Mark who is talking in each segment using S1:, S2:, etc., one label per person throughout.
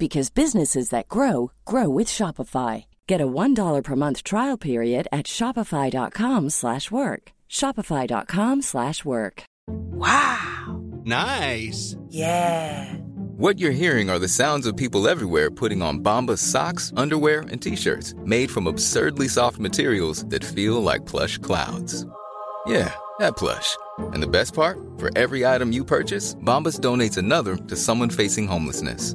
S1: because businesses that grow grow with Shopify. Get a $1 per month trial period at Shopify.com slash work. Shopify.com slash work.
S2: Wow.
S3: Nice.
S2: Yeah.
S4: What you're hearing are the sounds of people everywhere putting on Bombas socks, underwear, and t-shirts made from absurdly soft materials that feel like plush clouds. Yeah, that plush. And the best part? For every item you purchase, Bombas donates another to someone facing homelessness.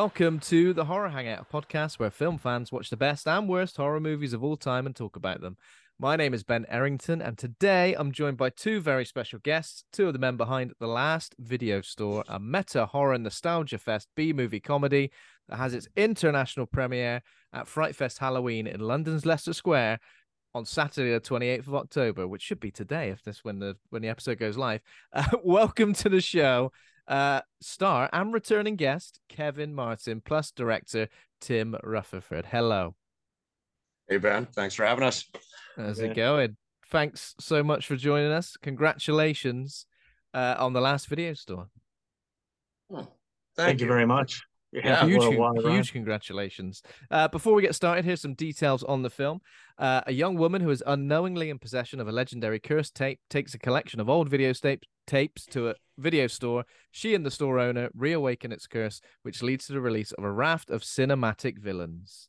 S5: Welcome to the Horror Hangout, podcast where film fans watch the best and worst horror movies of all time and talk about them. My name is Ben Errington, and today I'm joined by two very special guests, two of the men behind The Last Video Store, a meta horror nostalgia fest B movie comedy that has its international premiere at Fright Fest Halloween in London's Leicester Square on Saturday, the 28th of October, which should be today if this when the when the episode goes live. Uh, welcome to the show uh, star and returning guest Kevin Martin, plus director Tim Rutherford. Hello.
S6: Hey Ben, thanks for having us.
S5: How's it going? Thanks so much for joining us. Congratulations uh, on the last video store.
S6: Oh,
S7: Thank, you. very much.
S5: Yeah, huge,
S7: what a
S5: huge congratulations. Uh, before we get started, here's some details on the film. Uh, a young woman who is unknowingly in possession of a legendary cursed tape takes a collection of old video tape, tapes to a video store. She and the store owner reawaken its curse, which leads to the release of a raft of cinematic villains.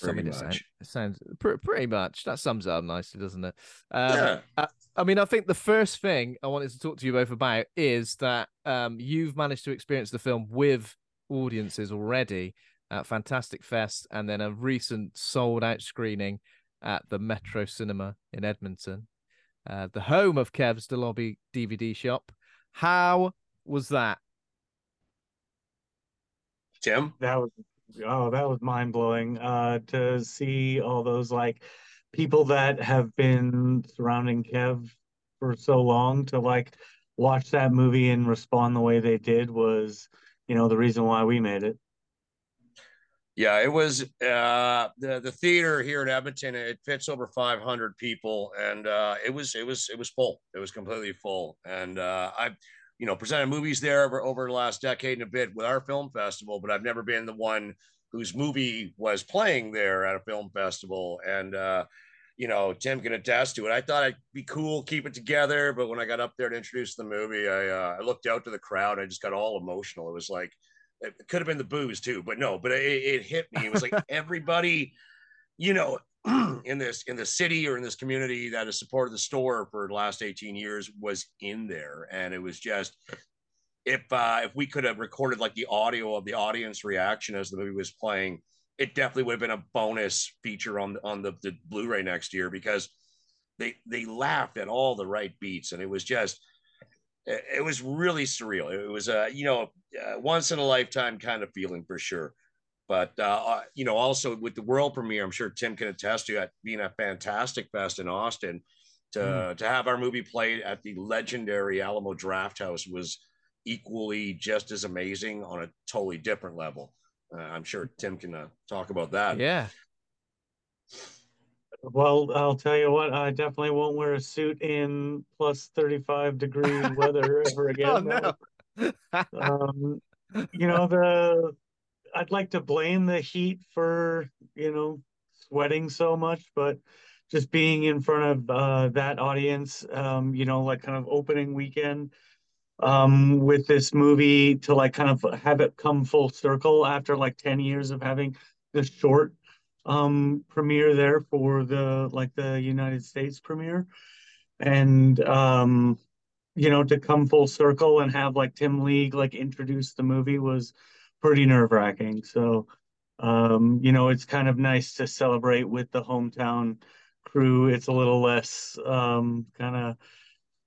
S6: Pretty
S5: Something that
S6: much.
S5: sounds, sounds pr- pretty much. That sums it up nicely, doesn't it? Um,
S6: Yeah.
S5: I, I mean, I think the first thing I wanted to talk to you both about is that um, you've managed to experience the film with audiences already at Fantastic Fest and then a recent sold out screening at the Metro Cinema in Edmonton, uh, the home of Kev's The Lobby DVD shop. How was that?
S6: Jim?
S7: That was oh, that was mind blowing. Uh, to see all those like people that have been surrounding Kev for so long to like watch that movie and respond the way they did was, you know, the reason why we made it.
S6: Yeah, it was uh the the theater here in Edmonton, it fits over 500 people and uh it was it was it was full. It was completely full. And uh I you know, presented movies there over, over the last decade and a bit with our film festival, but I've never been the one whose movie was playing there at a film festival. And uh you know, Tim can attest to it. I thought I'd be cool, keep it together, but when I got up there to introduce the movie, I uh, I looked out to the crowd. I just got all emotional. It was like it could have been the booze too, but no, but it, it hit me. It was like everybody, you know, in this in the city or in this community that has supported the store for the last 18 years was in there. And it was just if uh if we could have recorded like the audio of the audience reaction as the movie was playing, it definitely would have been a bonus feature on on the, the Blu-ray next year because they they laughed at all the right beats and it was just it was really surreal. It was a you know uh, once in a lifetime kind of feeling for sure. But uh, uh, you know, also with the world premiere, I'm sure Tim can attest to it being a fantastic fest in Austin. To to have our movie played at the legendary Alamo Drafthouse was equally just as amazing on a totally different level. Uh, I'm sure Tim can uh, talk about that.
S5: Yeah.
S7: Well, I'll tell you what, I definitely won't wear a suit in plus 35 degree weather ever again.
S5: Oh, no.
S7: um, you know, the I'd like to blame the heat for, you know, sweating so much, but just being in front of uh, that audience, um, you know, like kind of opening weekend um, with this movie to like kind of have it come full circle after like 10 years of having this short um, premiere there for the like the United States premiere. And um, you know, to come full circle and have like Tim League like introduce the movie was pretty nerve wracking. So, um, you know, it's kind of nice to celebrate with the hometown crew. It's a little less um, kind of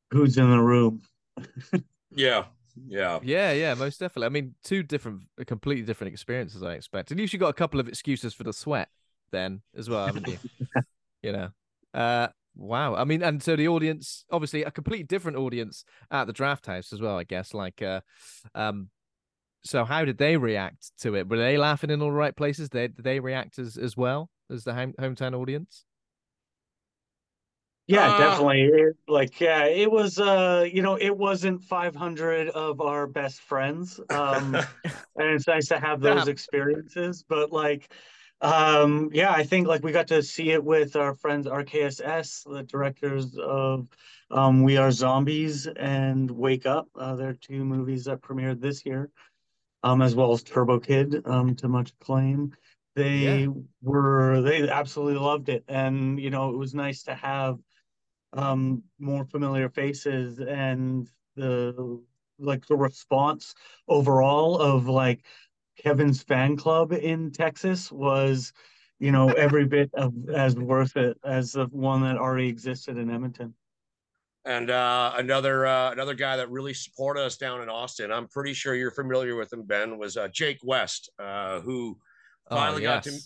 S7: who's in the room.
S6: yeah. Yeah.
S5: Yeah, yeah, most definitely. I mean, two different, completely different experiences, I expect. And you got a couple of excuses for the sweat then as well, haven't you? you know. Uh Wow. I mean, and so the audience, obviously, a completely different audience at the draft house as well, I guess. Like, uh, um, so how did they react to it? Were they laughing in all the right places? They, did they react as, as well as the home, hometown audience?
S7: Yeah, uh, definitely. It, like, yeah, it was, uh, you know, it wasn't 500 of our best friends. Um, and it's nice to have those yeah. experiences, but like, um, yeah, I think like we got to see it with our friends RKSS, the directors of um, We Are Zombies and Wake Up. Uh, they're two movies that premiered this year, um, as well as Turbo Kid, um, to much acclaim. They yeah. were they absolutely loved it, and you know it was nice to have um, more familiar faces and the like the response overall of like Kevin's fan club in Texas was, you know, every bit of as worth it as the one that already existed in Edmonton.
S6: And uh, another uh, another guy that really supported us down in Austin, I'm pretty sure you're familiar with him, Ben, was uh, Jake West, uh, who oh, finally oh, yes. got to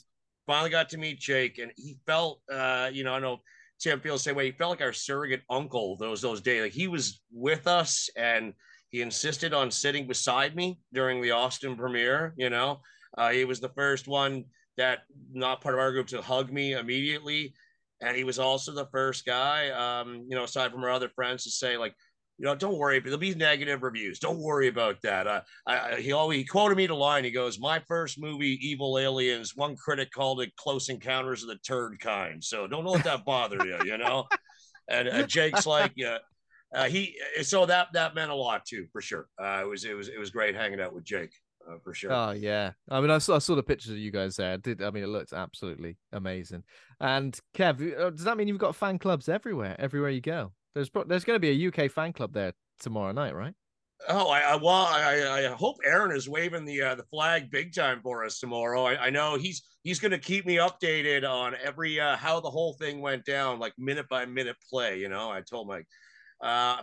S6: finally got to meet Jake, and he felt, uh, you know, I know Tim feels the same way. He felt like our surrogate uncle those those days. Like he was with us and he insisted on sitting beside me during the Austin premiere. You know, uh, he was the first one that not part of our group to hug me immediately, and he was also the first guy, um, you know, aside from our other friends, to say like, you know, don't worry, but there'll be negative reviews. Don't worry about that. Uh, I, he always he quoted me the line. He goes, "My first movie, Evil Aliens. One critic called it Close Encounters of the Turd Kind. So don't let that bother you, you know." And uh, Jake's like, "Yeah, uh, he so that that meant a lot too for sure. Uh, it was it was it was great hanging out with Jake uh, for sure.
S5: Oh yeah, I mean I saw I saw the pictures of you guys there. I did I mean it looked absolutely amazing. And Kev, uh, does that mean you've got fan clubs everywhere? Everywhere you go, there's there's going to be a UK fan club there tomorrow night, right?
S6: Oh, I, I well, I, I hope Aaron is waving the uh, the flag big time for us tomorrow. I, I know he's he's going to keep me updated on every uh, how the whole thing went down, like minute by minute play. You know, I told my uh,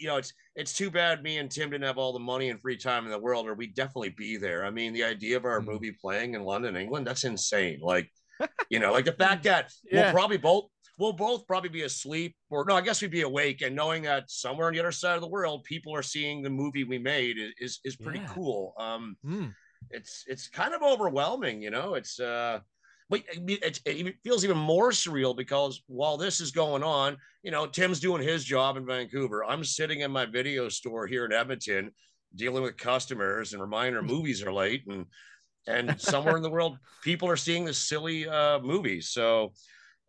S6: you know, it's it's too bad me and Tim didn't have all the money and free time in the world, or we'd definitely be there. I mean, the idea of our mm. movie playing in London, England, that's insane. Like, you know, like the fact that yeah. we'll probably both we'll both probably be asleep, or no, I guess we'd be awake, and knowing that somewhere on the other side of the world, people are seeing the movie we made is is, pretty yeah. cool. Um, mm. it's it's kind of overwhelming, you know. It's uh but it, it, feels even more surreal because while this is going on, you know, Tim's doing his job in Vancouver. I'm sitting in my video store here in Edmonton, dealing with customers and reminder movies are late, and and somewhere in the world, people are seeing this silly uh, movies. So,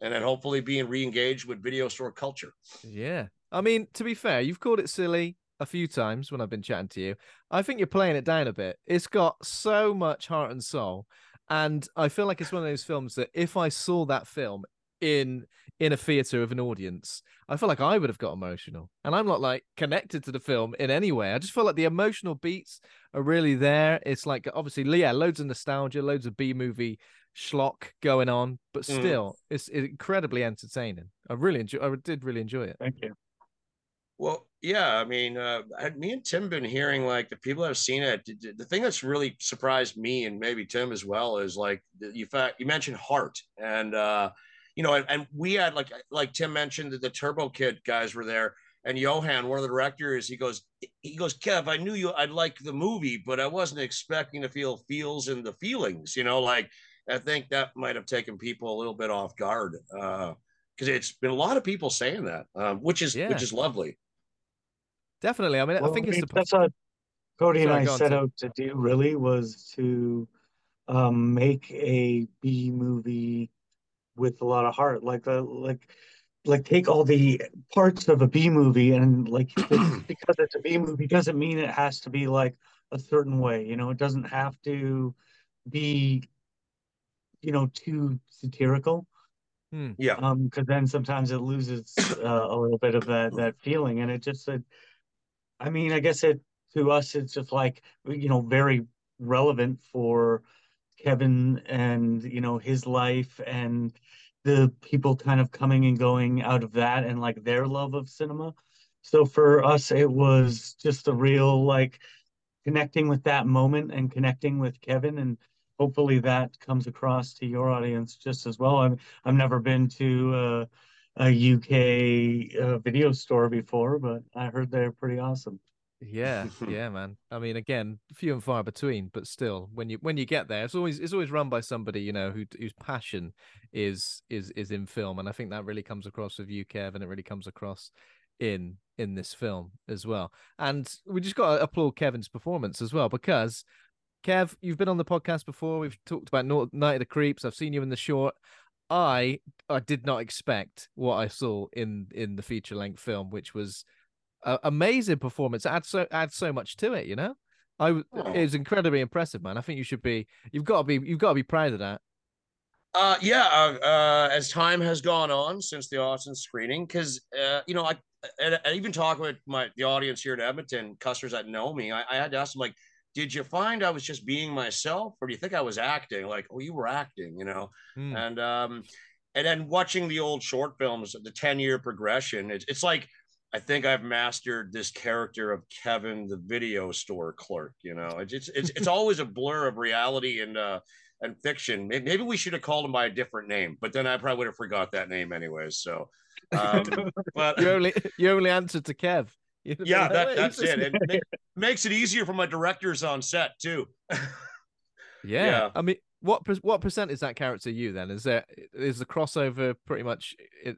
S6: and then hopefully being re-engaged with video store culture.
S5: Yeah, I mean, to be fair, you've called it silly a few times when I've been chatting to you. I think you're playing it down a bit. It's got so much heart and soul. And I feel like it's one of those films that if I saw that film in in a theater of an audience, I feel like I would have got emotional. And I'm not like connected to the film in any way. I just feel like the emotional beats are really there. It's like obviously, yeah, loads of nostalgia, loads of B movie schlock going on, but mm. still, mm. it's, it's incredibly entertaining. I really enjoy. I did really enjoy it.
S7: Thank you.
S6: Well, yeah, I mean, uh, me and Tim been hearing like the people that have seen it. The thing that's really surprised me and maybe Tim as well is like you fact you mentioned heart and uh, you know, and, and, we had like like Tim mentioned that the Turbo Kid guys were there, and Yoann, one of the directors, he goes he goes Kev, I knew you, I'd like the movie, but I wasn't expecting to feel feels and the feelings, you know, like I think that might have taken people a little bit off guard. Uh, because it's been a lot of people saying that, um, which is yeah. which is lovely.
S5: Definitely. I mean, well, I think I mean,
S7: it's the... that's what Cody Sorry, and I set out to do. Really, was to um, make a B movie with a lot of heart, like a like like take all the parts of a B movie and like because it's a B movie doesn't mean it has to be like a certain way. You know, it doesn't have to be, you know, too satirical.
S5: Hmm.
S6: Yeah.
S7: Um, because then sometimes it loses uh, a little bit of that that feeling, and it just it, I mean, I guess it to us it's just like you know very relevant for Kevin and you know his life and the people kind of coming and going out of that and like their love of cinema. So for us, it was just a real like connecting with that moment and connecting with Kevin and hopefully that comes across to your audience just as well. I've I've never been to a, a UK uh, video store before, but I heard they're pretty awesome.
S5: Yeah, yeah, man. I mean, again, few and far between, but still, when you when you get there, it's always it's always run by somebody you know who whose passion is is is in film, and I think that really comes across with you, Kev, and it really comes across in in this film as well. And we just got to applaud Kevin's performance as well because Kev, you've been on the podcast before. We've talked about Night of the Creeps. I've seen you in the short. I I did not expect what I saw in in the feature length film, which was a, amazing performance. It adds so adds so much to it. You know, I it was incredibly impressive, man. I think you should be. You've got to be. You've got to be proud of that.
S6: Uh, yeah. Uh, uh, as time has gone on since the Austin screening, because uh, you know, I and, and even talking with my the audience here in Edmonton, customers that know me, I, I had to ask them like, did you find I was just being myself, or do you think I was acting? Like, oh, you were acting, you know?
S5: Hmm.
S6: And um, and then watching the old short films, the ten year progression, it's it's like I think I've mastered this character of Kevin, the video store clerk. You know, it's it's it's, it's always a blur of reality and uh and fiction. Maybe, maybe we should have called him by a different name, but then I probably would have forgot that name anyways. So, um, but
S5: You only you only answered to Kev. You know,
S6: yeah, that, that's it. It ma- makes it easier for my directors on set too.
S5: Yeah.
S6: Yeah.
S5: I mean, what what percent is that character you then? Is there is the crossover pretty much i-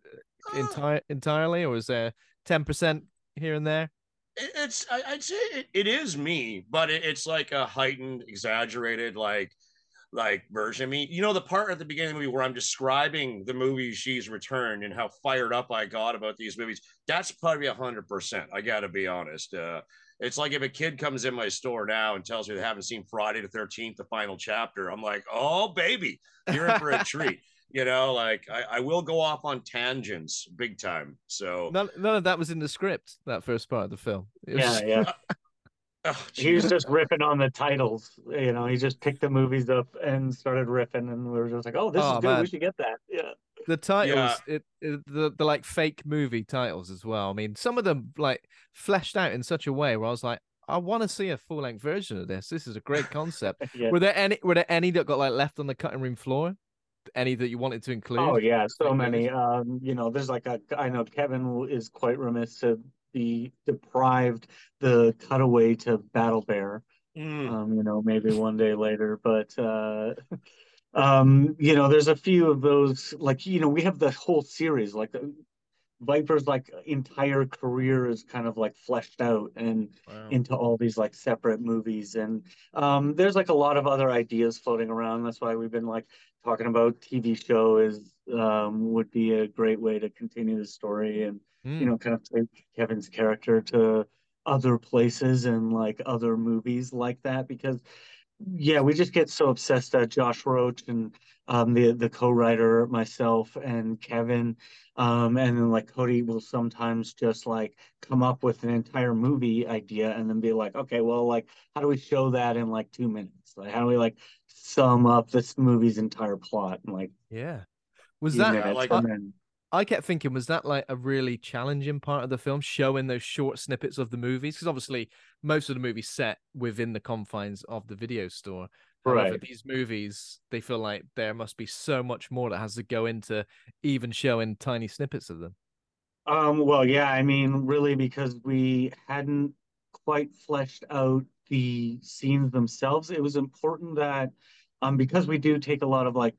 S5: entire uh, entirely, or is there ten percent here and there?
S6: It's I, I'd say it, it is me, but it, it's like a heightened, exaggerated, like like version of me. You know, the part at the beginning of the movie where I'm describing the movie She's Returned and how fired up I got about these movies. That's probably a hundred percent. I gotta be honest. Uh, it's like if a kid comes in my store now and tells me they haven't seen Friday the 13th, the final chapter, I'm like, oh baby, you're in for a treat. You know, like I, I will go off on tangents big time. So
S5: None, none of that was in the script. That first part of the film. Was
S7: Yeah, yeah.
S6: Oh,
S7: He was just riffing on the titles. You know, he just picked the movies up and started riffing, and we were just like, "Oh, this
S5: Oh,
S7: is good.
S5: man.
S7: We should get that." Yeah.
S5: the titles
S6: Yeah.
S5: it, it the, the like fake movie titles as well i mean some of them like fleshed out in such a way where i was like i want to see a full-length version of this this is a great concept
S7: yeah.
S5: were there any were there any that got like left on the cutting room floor any that you wanted to include
S7: Oh yeah, so many.
S5: movies?
S7: Um, you know, there's like a. I know Kevin is quite remiss to be deprived the cutaway to Battle Bear.
S6: Mm.
S7: um, you know, maybe one day later. But uh, um, you know, there's a few of those. Like, you know, we have the whole series. Like, the, Viper's like entire career is kind of like fleshed out and
S5: Wow.
S7: into all these like separate movies. And um, there's like a lot of other ideas floating around. That's why we've been like talking about TV show is um, would be a great way to continue the story and
S5: Mm.
S7: you know, kind of take Kevin's character to other places and like other movies like that because yeah, we just get so obsessed that Josh Roach and um the the co-writer myself and Kevin um and then like Cody will sometimes just like come up with an entire movie idea and then be like, okay, well like how do we show that in like two minutes? Like how do we like sum up this movie's entire plot in like
S5: yeah was that
S6: like-
S7: then
S5: I kept thinking, was that like a really challenging part of the film, showing those short snippets of the movies? Because obviously, most of the movies set within the confines of the video store. However,
S7: Right.
S5: these movies, they feel like there must be so much more that has to go into even showing tiny snippets of them.
S7: Um, well, yeah, I mean, really, because we hadn't quite fleshed out the scenes themselves, it was important that, um, because we do take a lot of like,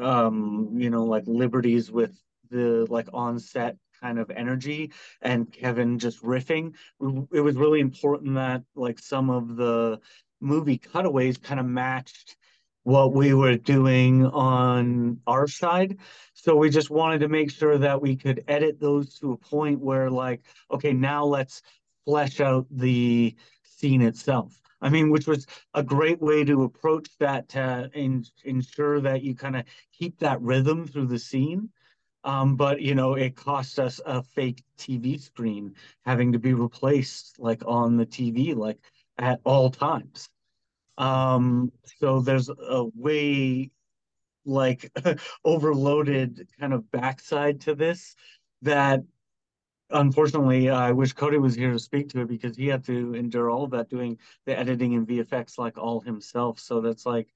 S7: um, you know, like liberties with the like on-set kind of energy and Kevin just riffing, it was really important that like some of the movie cutaways kind of matched what we were doing on our side. So we just wanted to make sure that we could edit those to a point where, like, okay, now let's flesh out the scene itself. I mean, which was a great way to approach that to in, ensure that you kind of keep that rhythm through the scene. Um, but you know, it cost us a fake TV screen having to be replaced like on the TV, like at all times. Um, so there's a way like overloaded kind of backside to this that unfortunately I wish Cody was here to speak to it because he had to endure all of that doing the editing and VFX like all himself. So that's like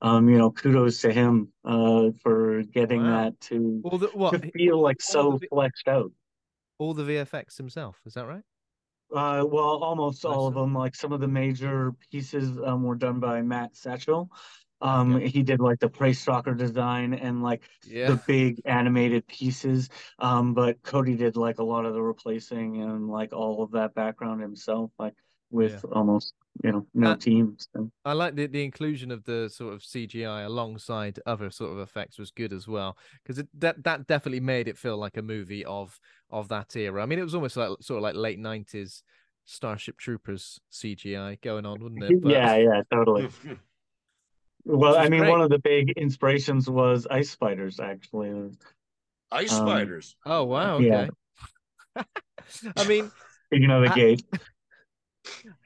S7: um, you know, kudos to him uh for getting
S5: Wow.
S7: that to,
S5: All the what?
S7: to feel like so
S5: the-
S7: fleshed out.
S5: All the VFX himself. Is that right?
S7: Uh, well, almost all of them. Like some of the major pieces um, were done by Matt Satchel. Um, he did like the Prey Stalker design and like
S5: Yeah.
S7: the big animated pieces. Um, but Cody did like a lot of the replacing and like all of that background himself, like with almost you know no
S5: Uh,
S7: team. So.
S5: I like the the inclusion of the sort of CGI alongside other sort of effects was good as well because that that definitely made it feel like a movie of of that era. I mean, it was almost like sort of like late nineties Starship Troopers CGI going on, wouldn't it? But-
S7: Yeah, yeah, totally. Well, I mean,
S5: great.
S7: one of the big inspirations was ice spiders, actually.
S6: Ice
S7: Um,
S6: spiders.
S5: Oh wow!
S7: Yeah.
S5: I mean,
S7: Speaking of the
S5: Uh,
S7: gate,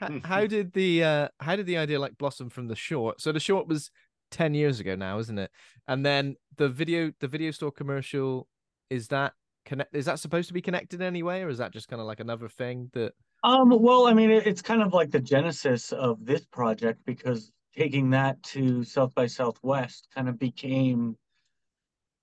S5: how did the uh how did the idea like blossom from the short? So the short was ten years ago now, isn't it? And then the video the video store commercial is that connect is that supposed to be connected in any way, or is that just kind of like another thing that
S7: Um, well, I mean, it, it's kind of like the genesis of this project because taking that to South by Southwest kind of became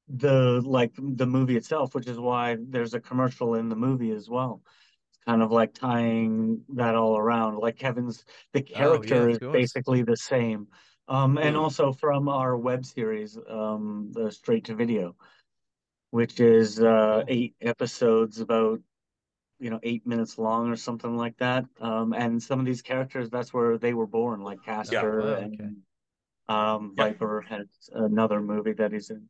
S7: the like the movie itself, which is why there's a commercial in the movie as well. It's kind of like tying that all around. Like Kevin's, the
S5: Oh, yeah,
S7: character is
S5: course.
S7: basically the same. Um, and
S6: Mm.
S7: also from our web series, um, the Straight to Video, which is uh eight episodes about you know eight minutes long or something like that um and some of these characters that's where they were born like Castor
S5: wow,
S7: and
S5: okay.
S7: um
S6: Yeah.
S7: Viper has another movie that he's in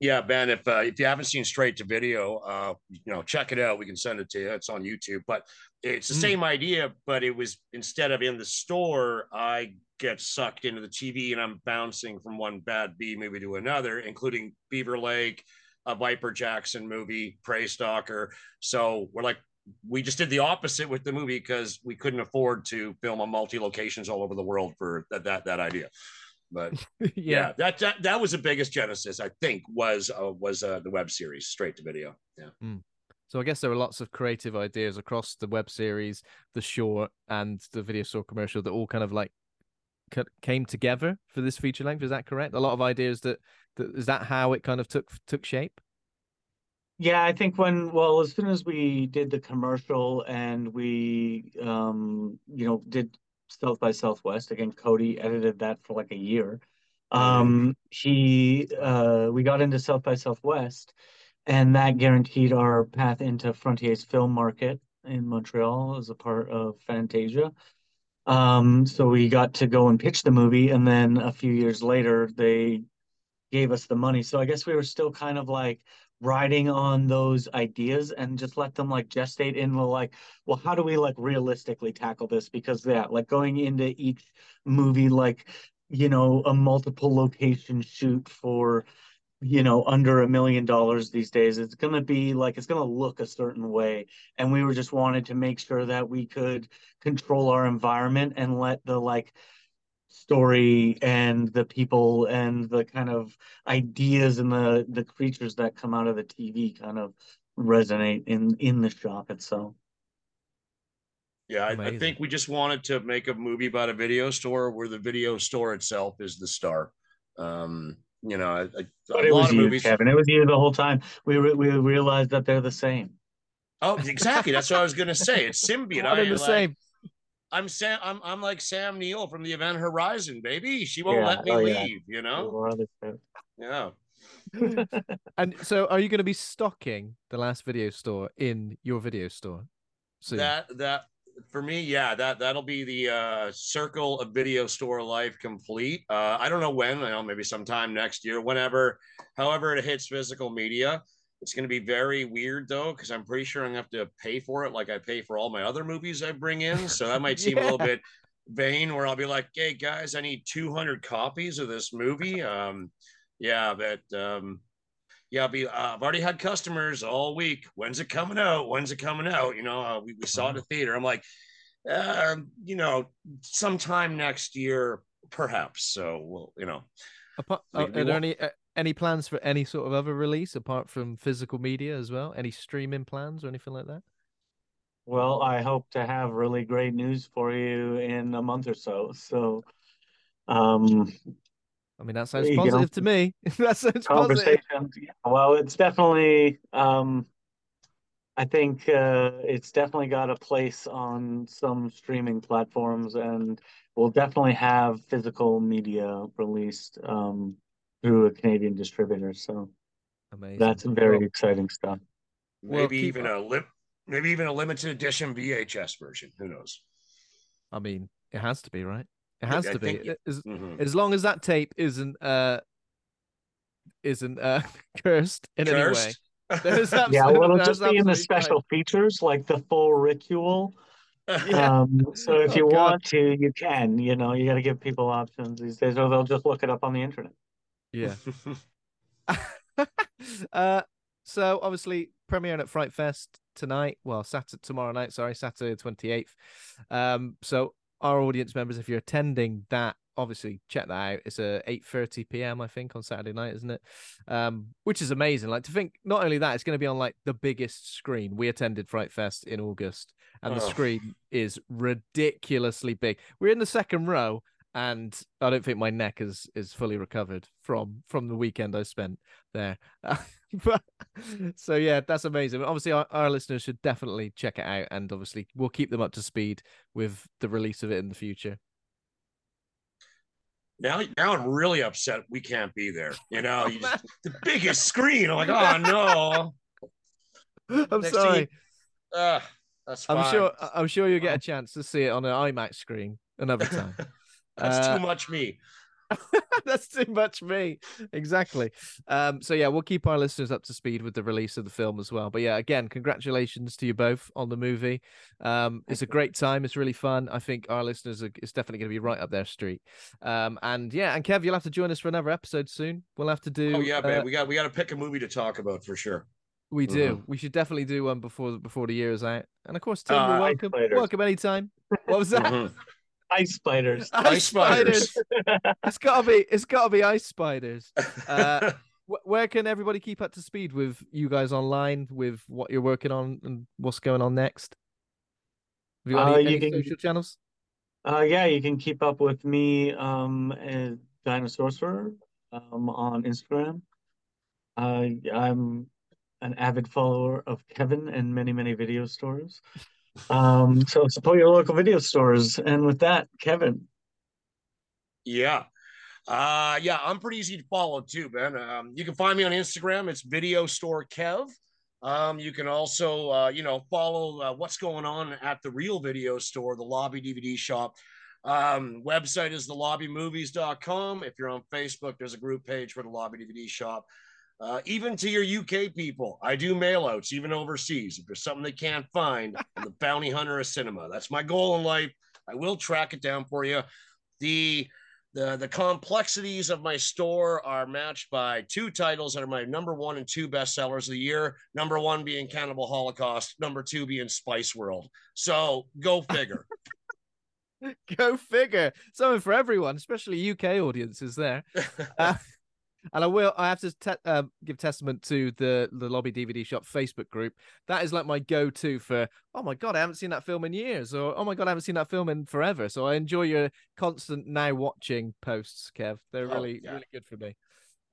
S6: Yeah, Ben. If uh, if you haven't seen Straight to Video, uh, you know, check it out. We can send it to you. It's on YouTube. But it's the
S5: Mm.
S6: same idea, but it was instead of in the store, I get sucked into the TV and I'm bouncing from one bad B movie to another, including Beaver Lake, a Viper Jackson movie, Prey Stalker. So we're like, we just did the opposite with the movie because we couldn't afford to film on multi locations all over the world for that that that idea. But
S5: yeah.
S6: yeah, that, that that was the biggest genesis I think was uh, was uh, the web series straight to video. Yeah.
S5: So I guess there were lots of creative ideas across the web series, the short, and the video store commercial that all kind of like came together for this feature length. Is that correct? A lot of ideas that is that how it kind of took took shape.
S7: yeah I think when well as soon as we did the commercial and we um you know did South by Southwest again Cody edited that for like a year um he uh we got into South by Southwest and that guaranteed our path into Frontières film market in Montreal as a part of Fantasia. Um, so we got to go and pitch the movie, and then a few years later, they gave us the money. So I guess we were still kind of like riding on those ideas and just let them like gestate in the like, well, how do we like realistically tackle this? Because yeah, like going into each movie, like, you know, a multiple location shoot for you know, under a million dollars these days. It's going to be like, it's going to look a certain way. And we were just wanted to make sure that we could control our environment and let the like story and the people and the kind of ideas and the the creatures that come out of the TV kind of resonate in in the shop itself.
S6: Yeah, I, I think we just wanted to make a movie about a video store where the video store itself is the star. Um, you know, I, I,
S7: But
S6: a
S7: it
S6: lot
S7: was
S6: of
S7: you,
S6: movies.
S7: Kevin. It was you the whole time. We re- we realized that they're the same.
S6: Oh, exactly. That's what I was gonna say. It's symbiote.
S5: One
S6: I,
S5: and the
S6: like-
S5: same.
S6: I'm Sam. I'm I'm like Sam Neill from the Event Horizon, baby. She won't
S7: Yeah,
S6: let me
S7: oh, yeah.
S6: leave. You know.
S7: Or other stuff.
S6: Yeah.
S5: And so, are you going to be stocking the last video store in your video store soon?
S6: That that for me, yeah, that that'll be the uh, circle of video store life complete. Uh, I don't know when. I know maybe sometime next year, whenever, however it hits physical media. It's going to be very weird though, because I'm pretty sure I'm going to have to pay for it, like I pay for all my other movies I bring in. So that might seem yeah. a little bit vain, where I'll be like, "Hey guys, I need 200 copies of this movie." Um, yeah, but um, yeah, I'll be. Uh, I've already had customers all week. When's it coming out? When's it coming out? You know, uh, we, we saw it at the theater. I'm like, uh, you know, sometime next year, perhaps. So we'll, you know.
S5: Apart, are, are there any uh, any plans for any sort of other release apart from physical media as well? Any streaming plans or anything like that?
S7: Well, I hope to have really great news for you in a month or so. So, um,
S5: I mean, that sounds positive go. to me. that sounds
S7: positive. Yeah, well, it's definitely. Um, I think uh, it's definitely got a place on some streaming platforms, and we'll definitely have physical media released um, through a Canadian distributor. So Amazing. that's very well, exciting stuff.
S6: Maybe even a lip, maybe even a limited edition VHS version. Who knows?
S5: I mean, it has to be right. It has I to be. As, mm-hmm. as long as that tape isn't uh isn't uh cursed in cursed? any way.
S7: yeah, well, it'll just be in the special fine. features, like the full ritual. Yeah. Um, so if oh, you God. want to, you can. You know, you got to give people options these days, or they'll just look it up on the internet.
S5: Yeah. uh, so obviously premiering at Fright Fest tonight. Well, Saturday tomorrow night. Sorry, Saturday twenty eighth. Um, so our audience members, if you're attending that, obviously check that out. It's a 8:30 p.m. I think on Saturday night, isn't it? Um, which is amazing. Like to think, not only that, it's going to be on like the biggest screen. We attended Fright Fest in August, and oh. the screen is ridiculously big. We're in the second row, and I don't think my neck is is fully recovered from from the weekend I spent there. but so yeah, that's amazing. Obviously, our, our listeners should definitely check it out, and obviously, we'll keep them up to speed with the release of it in the future.
S6: Now, now I'm really upset we can't be there. You know, you just, the biggest screen. I'm like, oh no.
S5: I'm Next sorry. You, uh. I'm sure. I'm sure you'll get a chance to see it on an IMAX screen another time.
S6: That's uh, too much me.
S5: That's too much me. Exactly. Um, so yeah, we'll keep our listeners up to speed with the release of the film as well. But yeah, again, congratulations to you both on the movie. Um, it's a great time. It's really fun. I think our listeners are it's definitely going to be right up their street. Um, and yeah, and Kev, you'll have to join us for another episode soon. We'll have to do.
S6: Oh yeah, man. Uh, we got we got to pick a movie to talk about for sure.
S5: We do. Mm-hmm. We should definitely do one before before the year is out. And of course, Tim, uh, welcome welcome anytime. What was that? Mm-hmm.
S7: Ice spiders.
S5: Ice, ice spiders. spiders. it's gotta be. It's gotta be ice spiders. Uh, where can everybody keep up to speed with you guys online with what you're working on and what's going on next? Have you got uh, any, any can, social channels?
S7: Uh, yeah, you can keep up with me, um, and Dinosaur um, on Instagram. Uh, I'm an avid follower of Kevin and many, many video stores. Um, so support your local video stores. And with that, Kevin.
S6: Yeah. Uh, yeah, I'm pretty easy to follow too, Ben. Um, you can find me on Instagram. It's Video Store Kev. Um, you can also, uh, you know, follow uh, what's going on at the real video store, the Lobby DVD shop. Um, website is thelobbymovies.com. If you're on Facebook, there's a group page for the Lobby DVD shop. Uh, even to your UK people, I do mailouts, even overseas. If there's something they can't find, I'm the bounty hunter of cinema. That's my goal in life. I will track it down for you. The the the complexities of my store are matched by two titles that are my number one and two bestsellers of the year. Number one being Cannibal Holocaust, number two being Spice World. So go figure.
S5: go figure. Something for everyone, especially UK audiences there. Uh, and I will. I have to te- um, give testament to the the lobby DVD shop Facebook group. That is like my go to for. Oh my god, I haven't seen that film in years, or oh my god, I haven't seen that film in forever. So I enjoy your constant now watching posts, Kev. They're oh, really yeah. really good for me.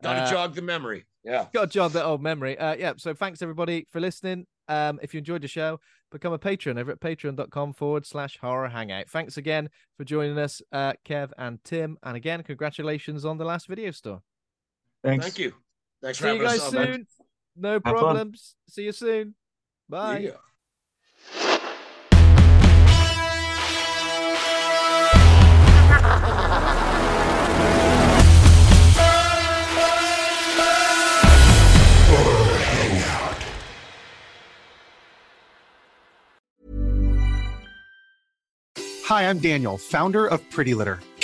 S6: Got to uh, jog the memory. Yeah.
S5: Got to jog that old memory. Uh, yeah. So thanks everybody for listening. Um, if you enjoyed the show, become a patron over at patreon.com forward slash horror hangout. Thanks again for joining us, uh, Kev and Tim. And again, congratulations on the last video store.
S7: Thanks.
S6: Thank you. Thanks
S5: See you guys soon. Man. No problems. See you soon. Bye. Yeah.
S3: Hi, I'm Daniel, founder of Pretty Litter.